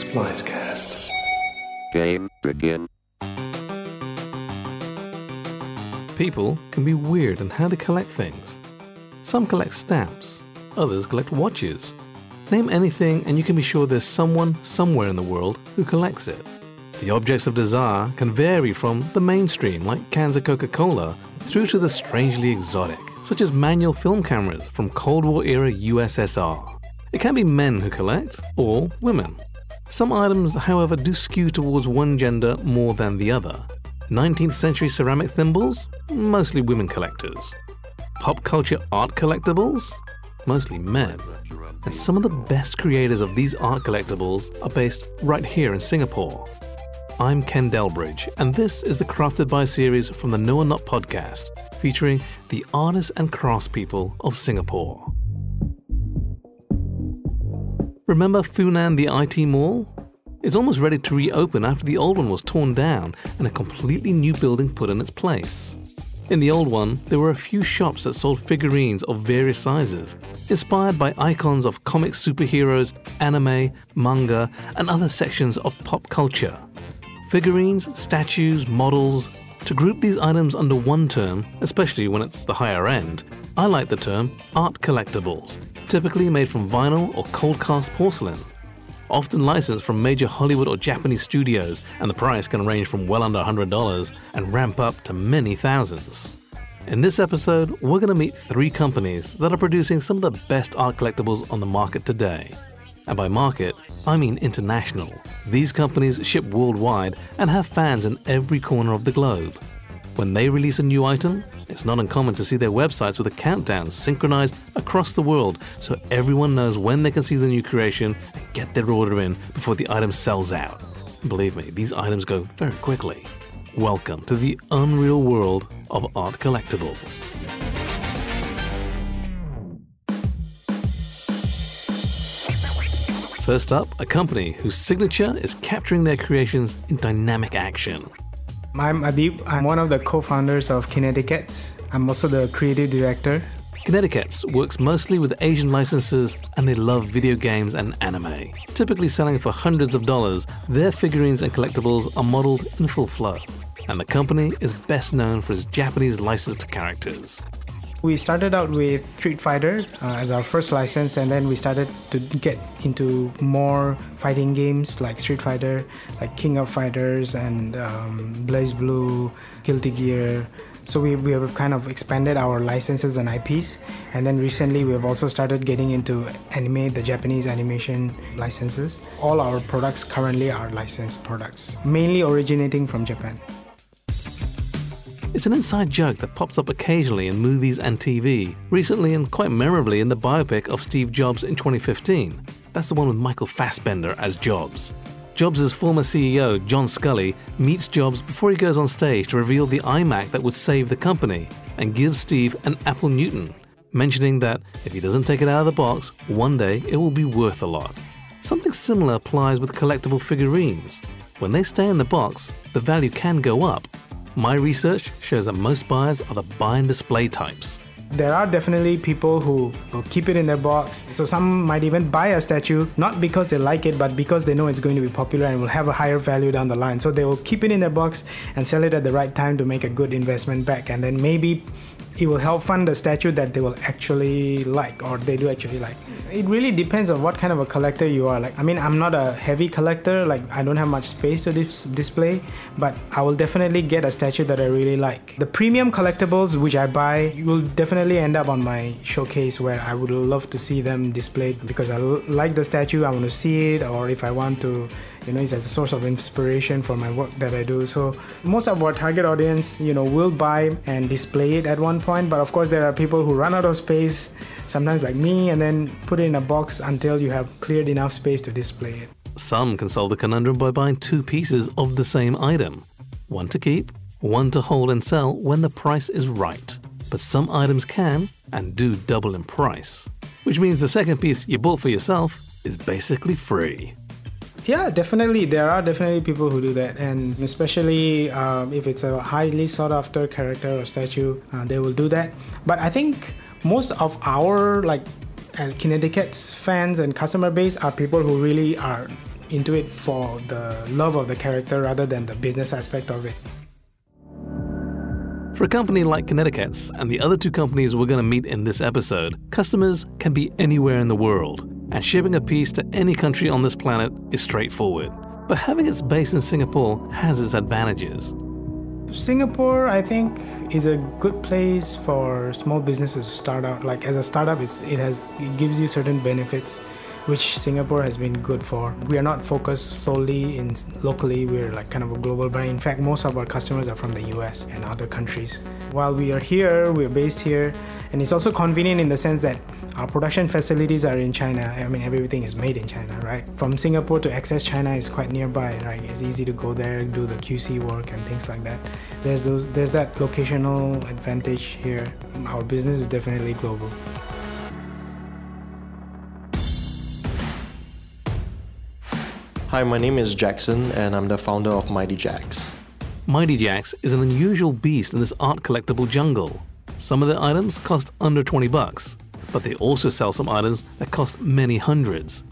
Splicecast. Game begin. People can be weird in how they collect things. Some collect stamps, others collect watches. Name anything, and you can be sure there's someone somewhere in the world who collects it. The objects of desire can vary from the mainstream, like cans of Coca Cola, through to the strangely exotic, such as manual film cameras from Cold War era USSR. It can be men who collect, or women. Some items, however, do skew towards one gender more than the other. 19th century ceramic thimbles? Mostly women collectors. Pop culture art collectibles? Mostly men. And some of the best creators of these art collectibles are based right here in Singapore. I'm Ken Delbridge, and this is the Crafted by series from the Know or Not podcast, featuring the artists and craftspeople of Singapore. Remember Funan the IT Mall? It's almost ready to reopen after the old one was torn down and a completely new building put in its place. In the old one, there were a few shops that sold figurines of various sizes, inspired by icons of comic superheroes, anime, manga, and other sections of pop culture. Figurines, statues, models. To group these items under one term, especially when it's the higher end, I like the term art collectibles, typically made from vinyl or cold cast porcelain. Often licensed from major Hollywood or Japanese studios, and the price can range from well under $100 and ramp up to many thousands. In this episode, we're going to meet three companies that are producing some of the best art collectibles on the market today. And by market, I mean international. These companies ship worldwide and have fans in every corner of the globe. When they release a new item, it's not uncommon to see their websites with a countdown synchronized across the world so everyone knows when they can see the new creation and get their order in before the item sells out. Believe me, these items go very quickly. Welcome to the unreal world of art collectibles. First up, a company whose signature is capturing their creations in dynamic action. I'm Adib. I'm one of the co-founders of Kinetiquettes. I'm also the creative director. Kinetiquettes works mostly with Asian licenses and they love video games and anime. Typically selling for hundreds of dollars, their figurines and collectibles are modeled in full flow. And the company is best known for its Japanese licensed characters. We started out with Street Fighter uh, as our first license, and then we started to get into more fighting games like Street Fighter, like King of Fighters, and um, BlazBlue, Guilty Gear. So we, we have kind of expanded our licenses and IPs, and then recently we have also started getting into anime, the Japanese animation licenses. All our products currently are licensed products, mainly originating from Japan. It's an inside joke that pops up occasionally in movies and TV, recently and quite memorably in the biopic of Steve Jobs in 2015. That's the one with Michael Fassbender as Jobs. Jobs' former CEO, John Sculley, meets Jobs before he goes on stage to reveal the iMac that would save the company and gives Steve an Apple Newton, mentioning that if he doesn't take it out of the box, one day it will be worth a lot. Something similar applies with collectible figurines. When they stay in the box, the value can go up, my research shows that most buyers are the buy and display types. There are definitely people who will keep it in their box. So some might even buy a statue not because they like it, but because they know it's going to be popular and will have a higher value down the line. So they will keep it in their box and sell it at the right time to make a good investment back. And then maybe it will help fund the statue that they will actually like or they do actually like. It really depends on what kind of a collector you are. Like, I mean, I'm not a heavy collector. Like, I don't have much space to dis- display, but I will definitely get a statue that I really like. The premium collectibles which I buy will definitely end up on my showcase where I would love to see them displayed because I l- like the statue. I want to see it, or if I want to you know it's as a source of inspiration for my work that i do so most of our target audience you know will buy and display it at one point but of course there are people who run out of space sometimes like me and then put it in a box until you have cleared enough space to display it Some can solve the conundrum by buying two pieces of the same item one to keep, one to hold and sell when the price is right. But some items can and do double in price, which means the second piece you bought for yourself is basically free. Yeah, definitely. There are definitely people who do that, and especially um, if it's a highly sought after character or statue, uh, they will do that. But I think most of our like uh, Kinetiquettes fans and customer base are people who really are into it for the love of the character rather than the business aspect of it. For a company like Kinetiquettes and the other two companies we're going to meet in this episode, customers can be anywhere in the world, and shipping a piece to any country on this planet is straightforward. But having its base in Singapore has its advantages. Singapore, I think, is a good place for small businesses to start out. Like as a startup, it has it gives you certain benefits which Singapore has been good for. We are not focused solely in locally, we're like kind of a global brand. In fact, most of our customers are from the US and other countries. While we are here, we're based here, and it's also convenient in the sense that our production facilities are in China. I mean, everything is made in China, right? From Singapore to access China is quite nearby, right? It's easy to go there, do the QC work and things like that. There's those, there's that locational advantage here. Our business is definitely global. Hi, my name is Jackson, and I'm the founder of Mighty Jaxx. Mighty Jaxx is an unusual beast in this art collectible jungle. Some of the items cost under 20 bucks, but they also sell some items that cost many hundreds.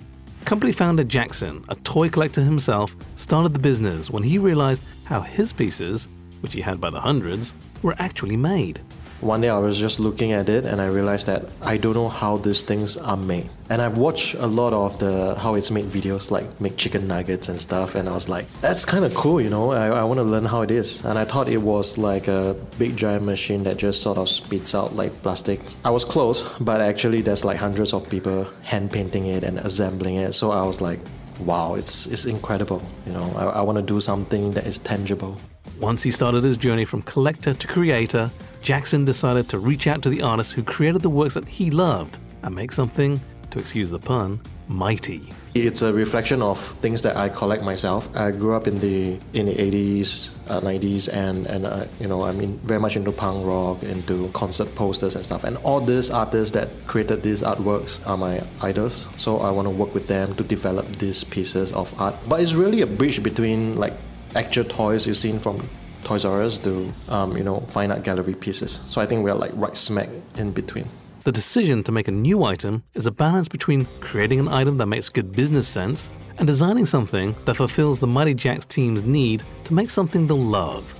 Company founder Jackson, a toy collector himself, started the business when he realized how his pieces, which he had by the hundreds, were actually made. One day I was just looking at it and I realized that I don't know how these things are made. And I've watched a lot of the how it's made videos like make chicken nuggets and stuff and I was like, that's kind of cool, you know. I, I want to learn how it is. And I thought it was like a big giant machine that just sort of spits out like plastic. I was close, but actually there's like hundreds of people hand painting it and assembling it. So I was like, wow, it's it's incredible. You know, I, I want to do something that is tangible. Once he started his journey from collector to creator, Jackson decided to reach out to the artists who created the works that he loved and make something, to excuse the pun, mighty. It's a reflection of things that I collect myself. I grew up in the in the 80s, uh, 90s, and and uh, you know I mean very much into punk rock, into concert posters and stuff. And all these artists that created these artworks are my idols. So I want to work with them to develop these pieces of art. But it's really a bridge between like actual toys you've seen from Toys R Us to um, you know fine art gallery pieces. So I think we're like right smack in between. The decision to make a new item is a balance between creating an item that makes good business sense and designing something that fulfills the Mighty Jaxx team's need to make something they'll love.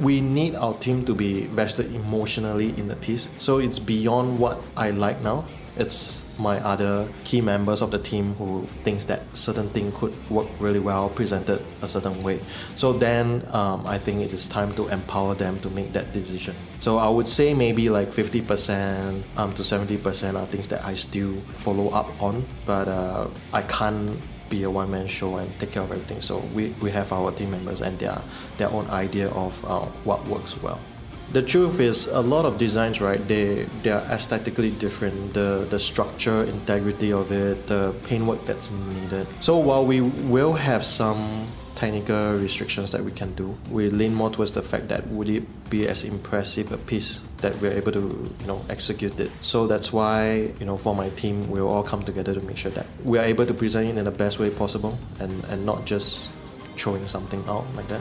We need our team to be vested emotionally in the piece. So it's beyond what I like now. It's my other key members of the team who thinks that certain thing could work really well presented a certain way. So then um, I think it is time to empower them to make that decision. So I would say maybe like 50% um, to 70% are things that I still follow up on, but uh, I can't be a one man show and take care of everything. So we, we have our team members and their their own idea of uh, what works well. The truth is, a lot of designs, right? They they are aesthetically different. The the structure, integrity of it, the paintwork that's needed. So while we will have some technical restrictions that we can do, we lean more towards the fact that would it be as impressive a piece that we're able to you know execute it. So that's why you know for my team, we'll all come together to make sure that we are able to present it in the best way possible and and not just throwing something out like that.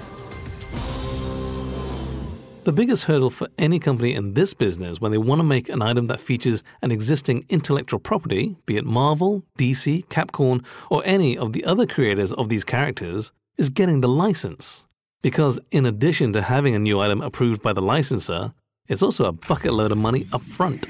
The biggest hurdle for any company in this business when they want to make an item that features an existing intellectual property, be it Marvel, DC, Capcom, or any of the other creators of these characters, is getting the license. Because in addition to having a new item approved by the licensor, it's also a bucket load of money up front.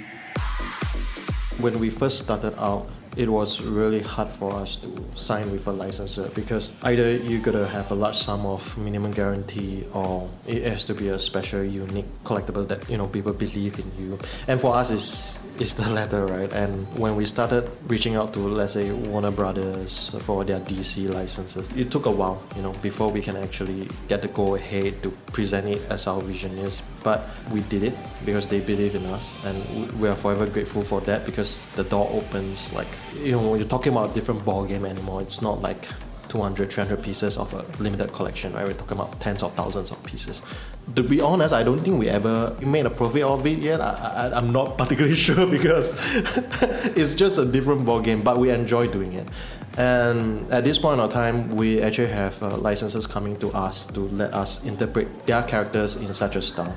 When we first started out, it was really hard for us to sign with a licensor because either you gotta have a large sum of minimum guarantee or it has to be a special unique collectible that you know people believe in you. And for us it's it's the latter right? And when we started reaching out to let's say warner brothers for their dc licenses it took a while you know before we can actually get the go ahead to present it as our vision is. But we did it because they believe in us and we are forever grateful for that because the door opens like you know when you're talking about a different ball game anymore it's not like 200 300 pieces of a limited collection right? We're talking about tens of thousands of pieces. To be honest i don't think we ever made a profit of it yet. I, I, i'm not particularly sure because it's just a different ball game but we enjoy doing it. And at this point of time we actually have uh, licenses coming to us to let us interpret their characters in such a style.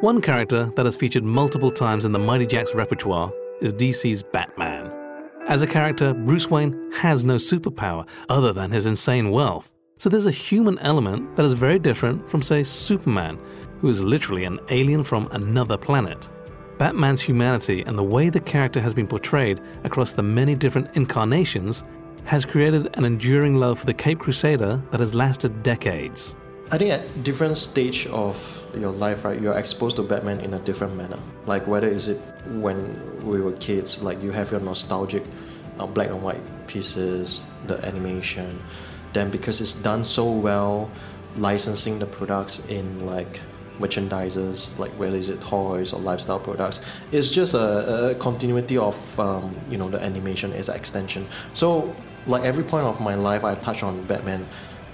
One character that has featured multiple times in the Mighty Jaxx repertoire is DC's Batman. As a character, Bruce Wayne has no superpower other than his insane wealth. So there's a human element that is very different from, say, Superman, who is literally an alien from another planet. Batman's humanity and the way the character has been portrayed across the many different incarnations has created an enduring love for the Cape Crusader that has lasted decades. I think at different stage of your life, right, you're exposed to Batman in a different manner. Like whether is it when we were kids, like you have your nostalgic uh, black and white pieces, the animation. Then because it's done so well, licensing the products in like merchandises, like whether is it toys or lifestyle products, it's just a, a continuity of um, you know the animation as an extension. So like every point of my life, I've touched on Batman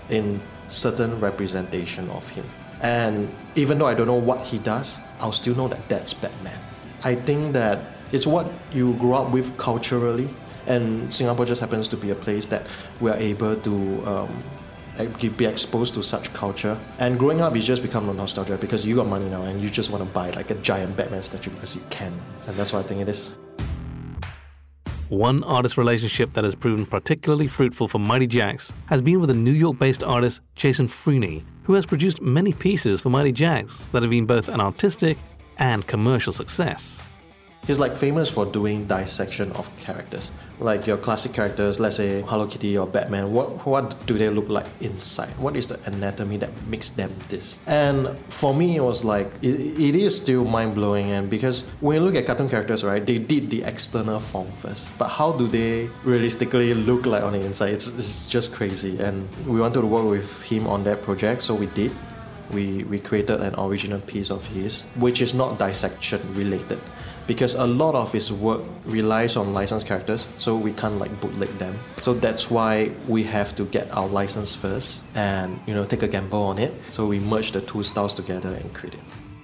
in certain representation of him. And even though I don't know what he does, I'll still know that that's Batman. I think that it's what you grow up with culturally, and Singapore just happens to be a place that we are able to um, be exposed to such culture. And growing up, you just become a nostalgia because you got money now and you just want to buy like a giant Batman statue because you can. And that's what I think it is. One artist relationship that has proven particularly fruitful for Mighty Jaxx has been with the New York based artist Jason Freeny, who has produced many pieces for Mighty Jaxx that have been both an artistic and commercial success. He's like famous for doing dissection of characters. Like your classic characters, let's say Hello Kitty or Batman, what what do they look like inside? What is the anatomy that makes them this? And for me, it was like it, it is still mind blowing. And because when you look at cartoon characters, right, they did the external form first, but how do they realistically look like on the inside? It's, it's just crazy. And we wanted to work with him on that project, so we did we, we created an original piece of his, which is not dissection related because a lot of his work relies on licensed characters, so we can't like bootleg them. So that's why we have to get our license first and you know take a gamble on it. So we merge the two styles together and create it.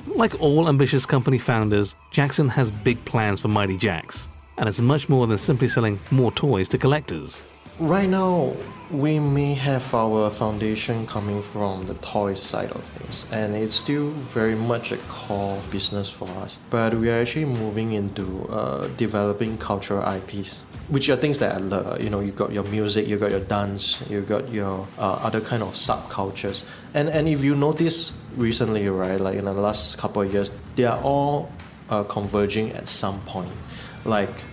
Like all ambitious company founders, Jackson has big plans for Mighty Jaxx, and it's much more than simply selling more toys to collectors. Right now, we may have our foundation coming from the toy side of things, and it's still very much a core business for us. But we are actually moving into uh, developing cultural IPs, which are things that I love. You know, you got your music, you got your dance, you got your uh, other kind of subcultures, and and if you notice recently, right, like in the last couple of years, they are all uh, converging at some point, like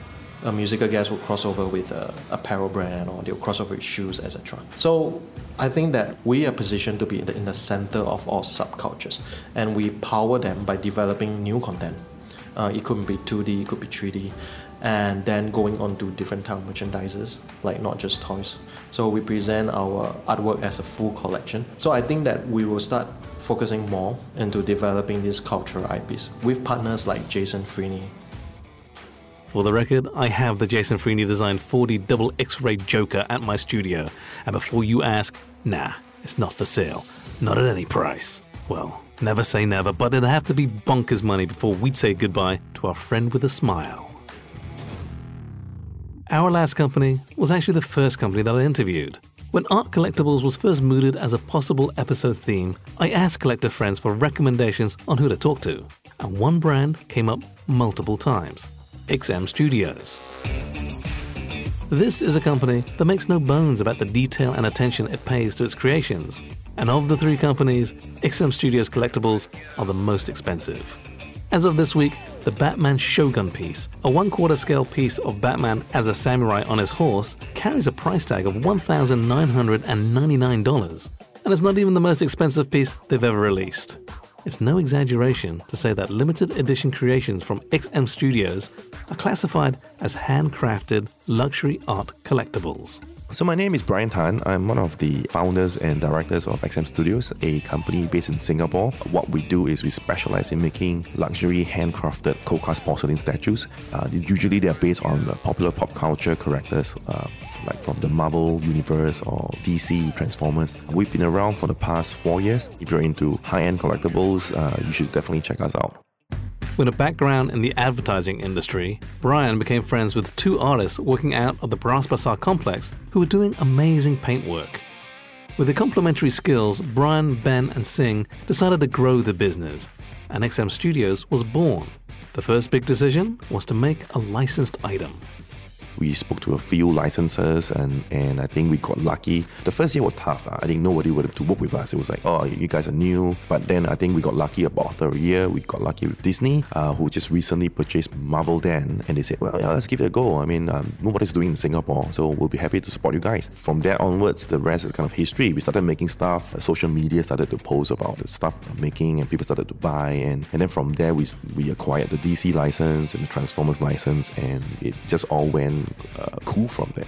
a musical guest will cross over with a apparel brand or they'll cross over with shoes, etc. So I think that we are positioned to be in the, in the center of all subcultures and we power them by developing new content. Uh, it could be 2D, it could be 3D, and then going on to different type of merchandises, like not just toys. So we present our artwork as a full collection. So I think that we will start focusing more into developing these cultural IPs with partners like Jason Freeny for the record, I have the Jason Freeny designed 4D double X-ray Joker at my studio, and before you ask, nah, it's not for sale. Not at any price. Well, never say never, but it'd have to be bonkers money before we'd say goodbye to our friend with a smile. Our last company was actually the first company that I interviewed. When Art Collectibles was first mooted as a possible episode theme, I asked collector friends for recommendations on who to talk to, and one brand came up multiple times XM Studios. This is a company that makes no bones about the detail and attention it pays to its creations. And of the three companies, XM Studios collectibles are the most expensive. As of this week, the Batman Shogun piece, a one quarter scale piece of Batman as a samurai on his horse, carries a price tag of $1,999. And it's not even the most expensive piece they've ever released. It's no exaggeration to say that limited edition creations from XM Studios are classified as handcrafted luxury art collectibles. So my name is Brian Tan. I'm one of the founders and directors of XM Studios, a company based in Singapore. What we do is we specialize in making luxury handcrafted cold cast porcelain statues. Uh, usually they are based on popular pop culture characters, uh, like from the Marvel universe or DC Transformers. We've been around for the past four years. If you're into high-end collectibles, uh, you should definitely check us out. With a background in the advertising industry, Brian became friends with two artists working out of the Bras Basah complex who were doing amazing paintwork. With their complementary skills, Brian, Ben, and Singh decided to grow the business, and XM Studios was born. The first big decision was to make a licensed item. We spoke to a few licensors and, and I think we got lucky. The first year was tough. I think nobody wanted to work with us. It was like, oh, you guys are new. But then I think we got lucky about after a year. We got lucky with Disney, uh, who just recently purchased Marvel then. And they said, well, yeah, let's give it a go. I mean, um, nobody's doing in Singapore. So we'll be happy to support you guys. From there onwards, the rest is kind of history. We started making stuff. Social media started to post about the stuff we're making and people started to buy. And, and then from there, we, we acquired the DC license and the Transformers license. And it just all went uh, cool from there.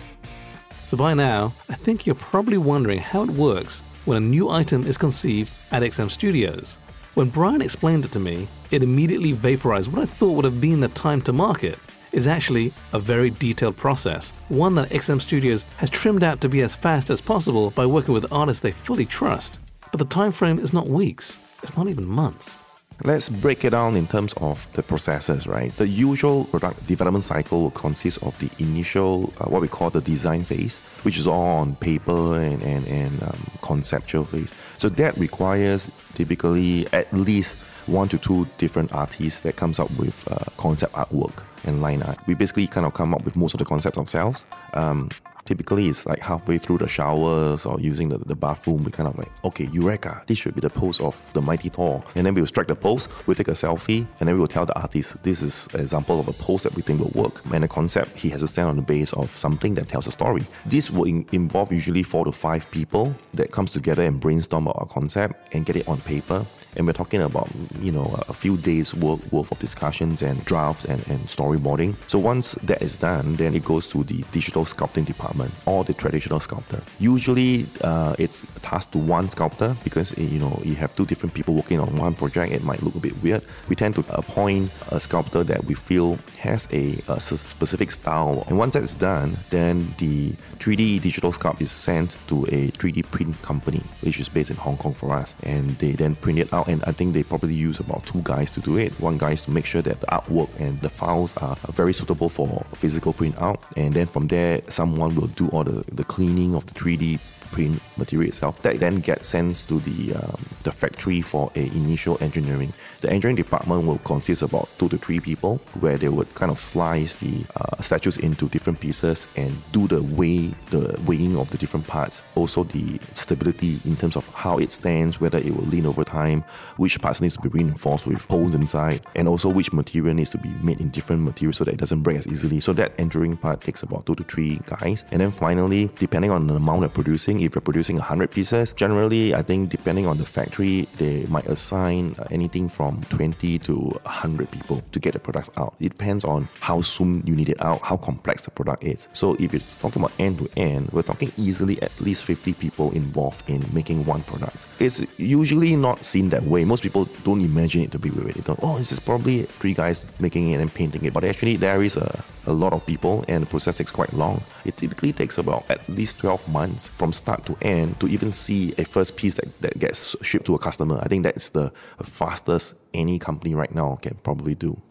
So by now, I think you're probably wondering how it works when a new item is conceived at XM Studios. When Brian explained it to me, it immediately vaporized what I thought would have been the time to market. Is actually a very detailed process, one that XM Studios has trimmed out to be as fast as possible by working with artists they fully trust. But the time frame is not weeks, it's not even months. Let's break it down in terms of the processes, right? The usual product development cycle will consist of the initial, uh, what we call the design phase, which is all on paper and, and, and um, conceptual phase. So that requires typically at least one to two different artists that comes up with uh, concept artwork and line art. We basically kind of come up with most of the concepts ourselves. Um, typically it's like halfway through the showers or using the, the bathroom, we kind of like, okay, Eureka, this should be the pose of the mighty Thor. And then we'll strike the pose, we'll take a selfie, and then we will tell the artist, this is an example of a pose that we think will work. And the concept, he has to stand on the base of something that tells a story. This will in- involve usually four to five people that comes together and brainstorm about a concept and get it on paper and we're talking about you know a few days worth, worth of discussions and drafts and, and storyboarding so once that is done then it goes to the digital sculpting department or the traditional sculptor. Usually uh, it's tasked to one sculptor because eh, you know you have two different people working on one project. It might look a bit weird. We tend to appoint a sculptor that we feel has a, a specific style. And once that's done then the 3d digital sculpt is sent to a 3d print company which is based in hong kong for us. And they then print it out. Out, and I think they probably use about two guys to do it. One guy is to make sure that the artwork and the files are very suitable for physical print out, and then from there, someone will do all the, the cleaning of the 3D print material itself that then gets sent to the um, the factory for a initial engineering. The engineering department will consist about two to three people, where they would kind of slice the uh, statues into different pieces and do the weigh the weighing of the different parts. Also the stability in terms of how it stands, whether it will lean over time, which parts needs to be reinforced with holes inside, and also which material needs to be made in different materials so that it doesn't break as easily. So that engineering part takes about two to three guys, and then finally, depending on the amount they're producing if you're producing 100 pieces, generally, I think depending on the factory, they might assign uh, anything from 20 to 100 people to get the products out. It depends on how soon you need it out, how complex the product is. So if it's talking about end to end, we're talking easily at least 50 people involved in making one product. It's usually not seen that way. Most people don't imagine it to be way. They oh, this is probably three guys making it and painting it. But actually, there is a, a lot of people and the process takes quite long. It typically takes about at least 12 months from start start to end to even see a first piece that, that gets shipped to a customer. I think that's the fastest any company right now can probably do.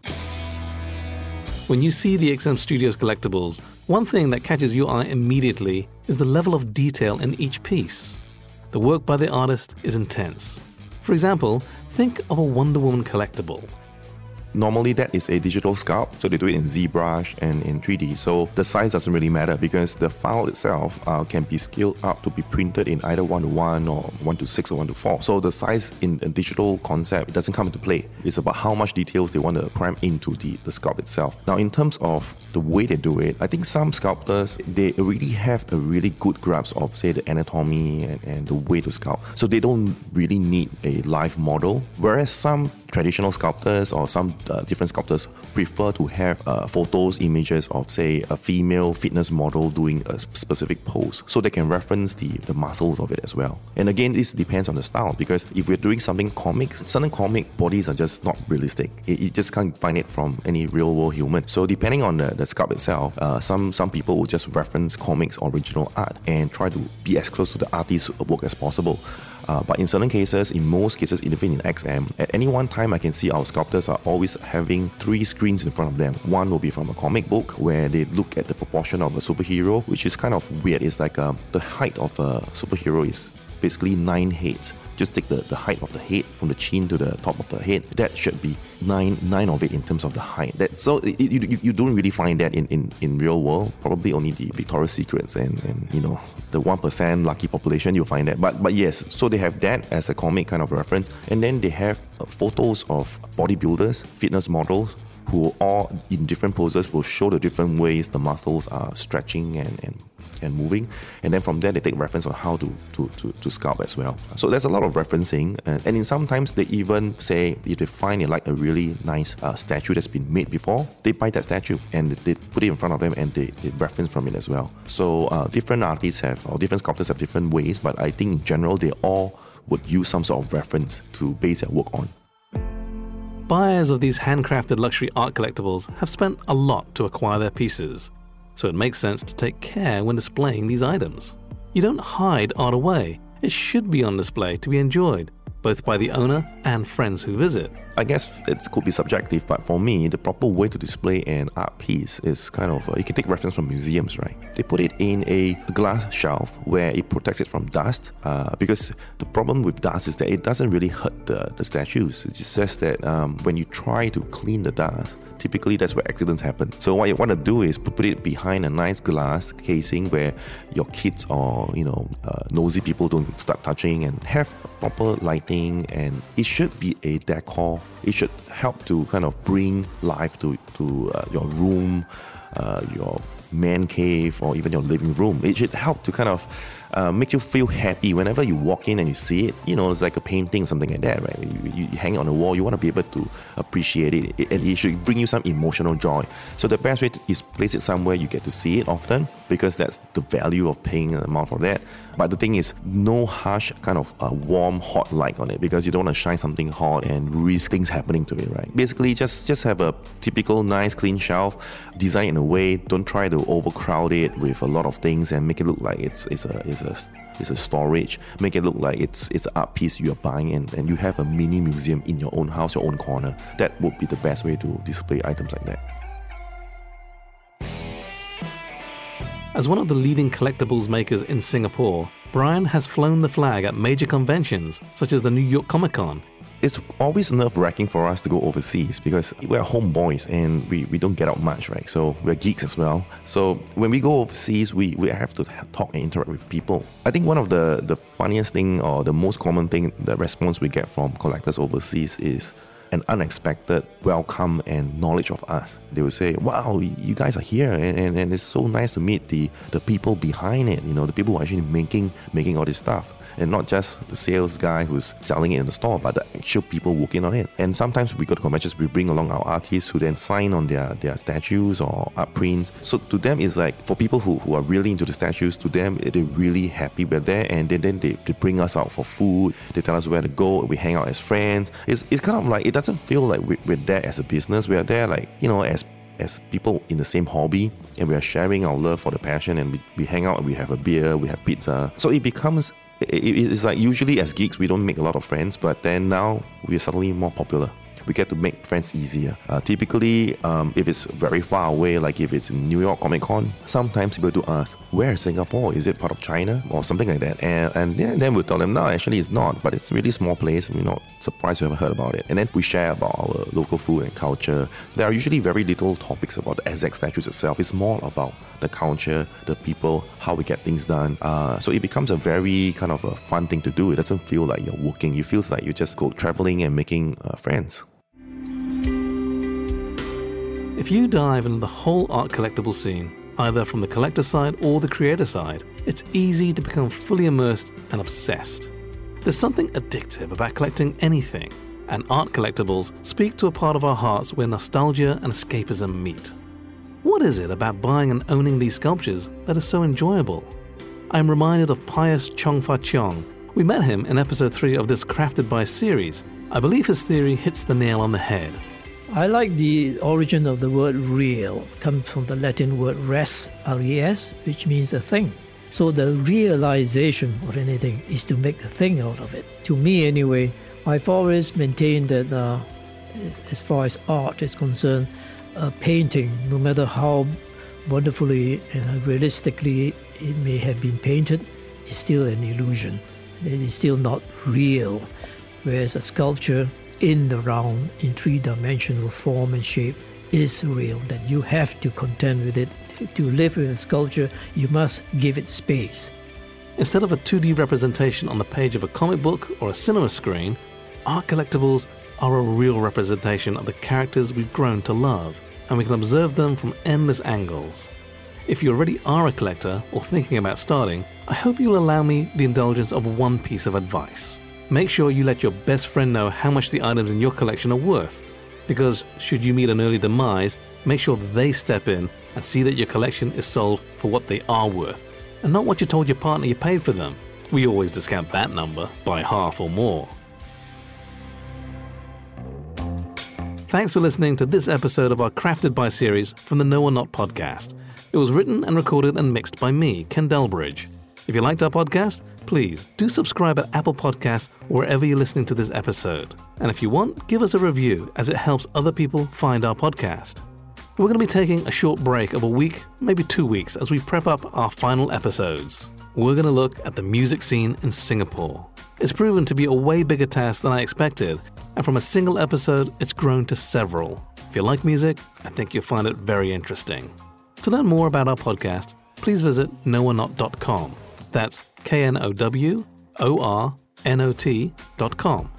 When you see the XM Studios collectibles, one thing that catches your eye immediately is the level of detail in each piece. The work by the artist is intense. For example, think of a Wonder Woman collectible. Normally, that is a digital sculpt, so they do it in ZBrush and in 3D. So the size doesn't really matter because the file itself uh, can be scaled up to be printed in either 1 to 1 or 1 to 6 or 1 to 4. So the size in a digital concept doesn't come into play. It's about how much details they want to cram into the, the sculpt itself. Now, in terms of the way they do it, I think some sculptors, they already have a really good grasp of, say, the anatomy and, and the way to sculpt. So they don't really need a live model. Whereas some traditional sculptors or some uh, different sculptors prefer to have uh, photos, images of, say, a female fitness model doing a specific pose so they can reference the, the muscles of it as well. And again, this depends on the style because if we're doing something comics, certain comic bodies are just not realistic. It, you just can't find it from any real world human. So depending on the, the sculpt itself, uh, some, some people will just reference comics original art and try to be as close to the artist's work as possible. Uh, but in certain cases, in most cases, even in XM, at any one time, I can see our sculptors are always having three screens in front of them. One will be from a comic book where they look at the proportion of a superhero, which is kind of weird. It's like uh, the height of a superhero is basically nine heads just take the, the height of the head from the chin to the top of the head. That should be nine nine of it in terms of the height. That so it, you, you, you don't really find that in, in, in real world. Probably only the Victoria's Secrets and, and you know the one percent lucky population you'll find that. But but yes, so they have that as a comic kind of reference, and then they have uh, photos of bodybuilders, fitness models who all in different poses will show the different ways the muscles are stretching and, and and moving. And then from there, they take reference on how to, to, to, to sculpt as well. So there's a lot of referencing. And, and in sometimes they even say, if they find it like a really nice uh, statue that's been made before, they buy that statue and they put it in front of them and they, they reference from it as well. So uh, different artists have, or different sculptors have different ways, but I think in general, they all would use some sort of reference to base their work on. Buyers of these handcrafted luxury art collectibles have spent a lot to acquire their pieces so it makes sense to take care when displaying these items. You don't hide art away, it should be on display to be enjoyed, both by the owner and friends who visit. I guess it could be subjective, but for me, the proper way to display an art piece is kind of uh, you can take reference from museums, right? They put it in a glass shelf where it protects it from dust. Uh, because the problem with dust is that it doesn't really hurt the, the statues. It just says that um, when you try to clean the dust, typically that's where accidents happen. So what you want to do is put it behind a nice glass casing where your kids or you know uh, nosy people don't start touching and have proper lighting and it should be a decor it should help to kind of bring life to, to uh, your room, uh, your man cave, or even your living room. It should help to kind of uh, make you feel happy whenever you walk in and you see it. You know, it's like a painting, something like that, right? You, you hang it on the wall, you want to be able to appreciate it, and it should bring you some emotional joy. So the best way is place it somewhere you get to see it often, because that's the value of paying an amount for that. But the thing is, no harsh kind of uh, warm, hot light on it, because you don't want to shine something hot and risk things happening to it, right? Basically, just just have a typical nice clean shelf, design in a way. Don't try to overcrowd it with a lot of things and make it look like it's it's a it's a it's a storage. Make it look like it's it's an art piece you are buying and, and you have a mini museum in your own house, your own corner. That would be the best way to display items like that. As one of the leading collectibles makers in Singapore, Brian has flown the flag at major conventions such as the New York Comic Con it's always nerve wracking for us to go overseas because we're homeboys and we, we don't get out much, right? So we're geeks as well. So when we go overseas, we, we have to talk and interact with people. I think one of the, the funniest thing or the most common thing, the response we get from collectors overseas is an unexpected welcome and knowledge of us. They will say, wow, you guys are here and, and, and it's so nice to meet the, the people behind it, you know, the people who are actually making making all this stuff and not just the sales guy who's selling it in the store, but the actual people working on it. And sometimes we go to conventions, we bring along our artists who then sign on their, their statues or art prints. So to them, it's like for people who, who are really into the statues, to them, they're really happy we're there. And then, then they, they bring us out for food, they tell us where to go, we hang out as friends. It's, it's kind of like, it doesn't feel like we're there as a business, we're there like, you know, as as people in the same hobby and we are sharing our love for the passion and we, we hang out and we have a beer, we have pizza. So it becomes it's like usually as geeks we don't make a lot of friends, but then now we're suddenly more popular we get to make friends easier. Uh, typically, um, if it's very far away, like if it's in New York Comic Con, sometimes people do ask, where is Singapore? Is it part of China? Or something like that. And, and yeah, then we tell them, no, actually it's not, but it's a really small place. We're not surprised you haven't heard about it. And then we share about our local food and culture. There are usually very little topics about the exact statues itself. It's more about the culture, the people, how we get things done. Uh, so it becomes a very kind of a fun thing to do. It doesn't feel like you're working. You feel like you just go traveling and making uh, friends. If you dive into the whole art collectible scene, either from the collector side or the creator side, it's easy to become fully immersed and obsessed. There's something addictive about collecting anything, and art collectibles speak to a part of our hearts where nostalgia and escapism meet. What is it about buying and owning these sculptures that is so enjoyable? I'm reminded of Pius Chong Fah Cheong. We met him in episode 3 of this Crafted by series. I believe his theory hits the nail on the head. I like the origin of the word real, comes from the Latin word res, R-E-S, which means a thing. So the realization of anything is to make a thing out of it. To me, anyway, I've always maintained that uh, as far as art is concerned, a painting, no matter how wonderfully and realistically it may have been painted, is still an illusion. it is still not real. Whereas a sculpture in the round, in three dimensional form and shape, is real, that you have to contend with it. To live with a sculpture, you must give it space. Instead of a 2D representation on the page of a comic book or a cinema screen, art collectibles are a real representation of the characters we've grown to love, and we can observe them from endless angles. If you already are a collector or thinking about starting, I hope you'll allow me the indulgence of one piece of advice. Make sure you let your best friend know how much the items in your collection are worth, because should you meet an early demise, make sure they step in and see that your collection is sold for what they are worth, and not what you told your partner you paid for them. We always discount that number by half or more. Thanks for listening to this episode of our Crafted by series from the Know or Not podcast. It was written and recorded and mixed by me, Ken Delbridge. If you liked our podcast, please do subscribe at Apple Podcasts wherever you're listening to this episode. And if you want, give us a review as it helps other people find our podcast. We're going to be taking a short break of a week, maybe two weeks, as we prep up our final episodes. We're going to look at the music scene in Singapore. It's proven to be a way bigger task than I expected, and from a single episode, it's grown to several. If you like music, I think you'll find it very interesting. To learn more about our podcast, please visit knowornot.com. That's K N O W O R N O T.com.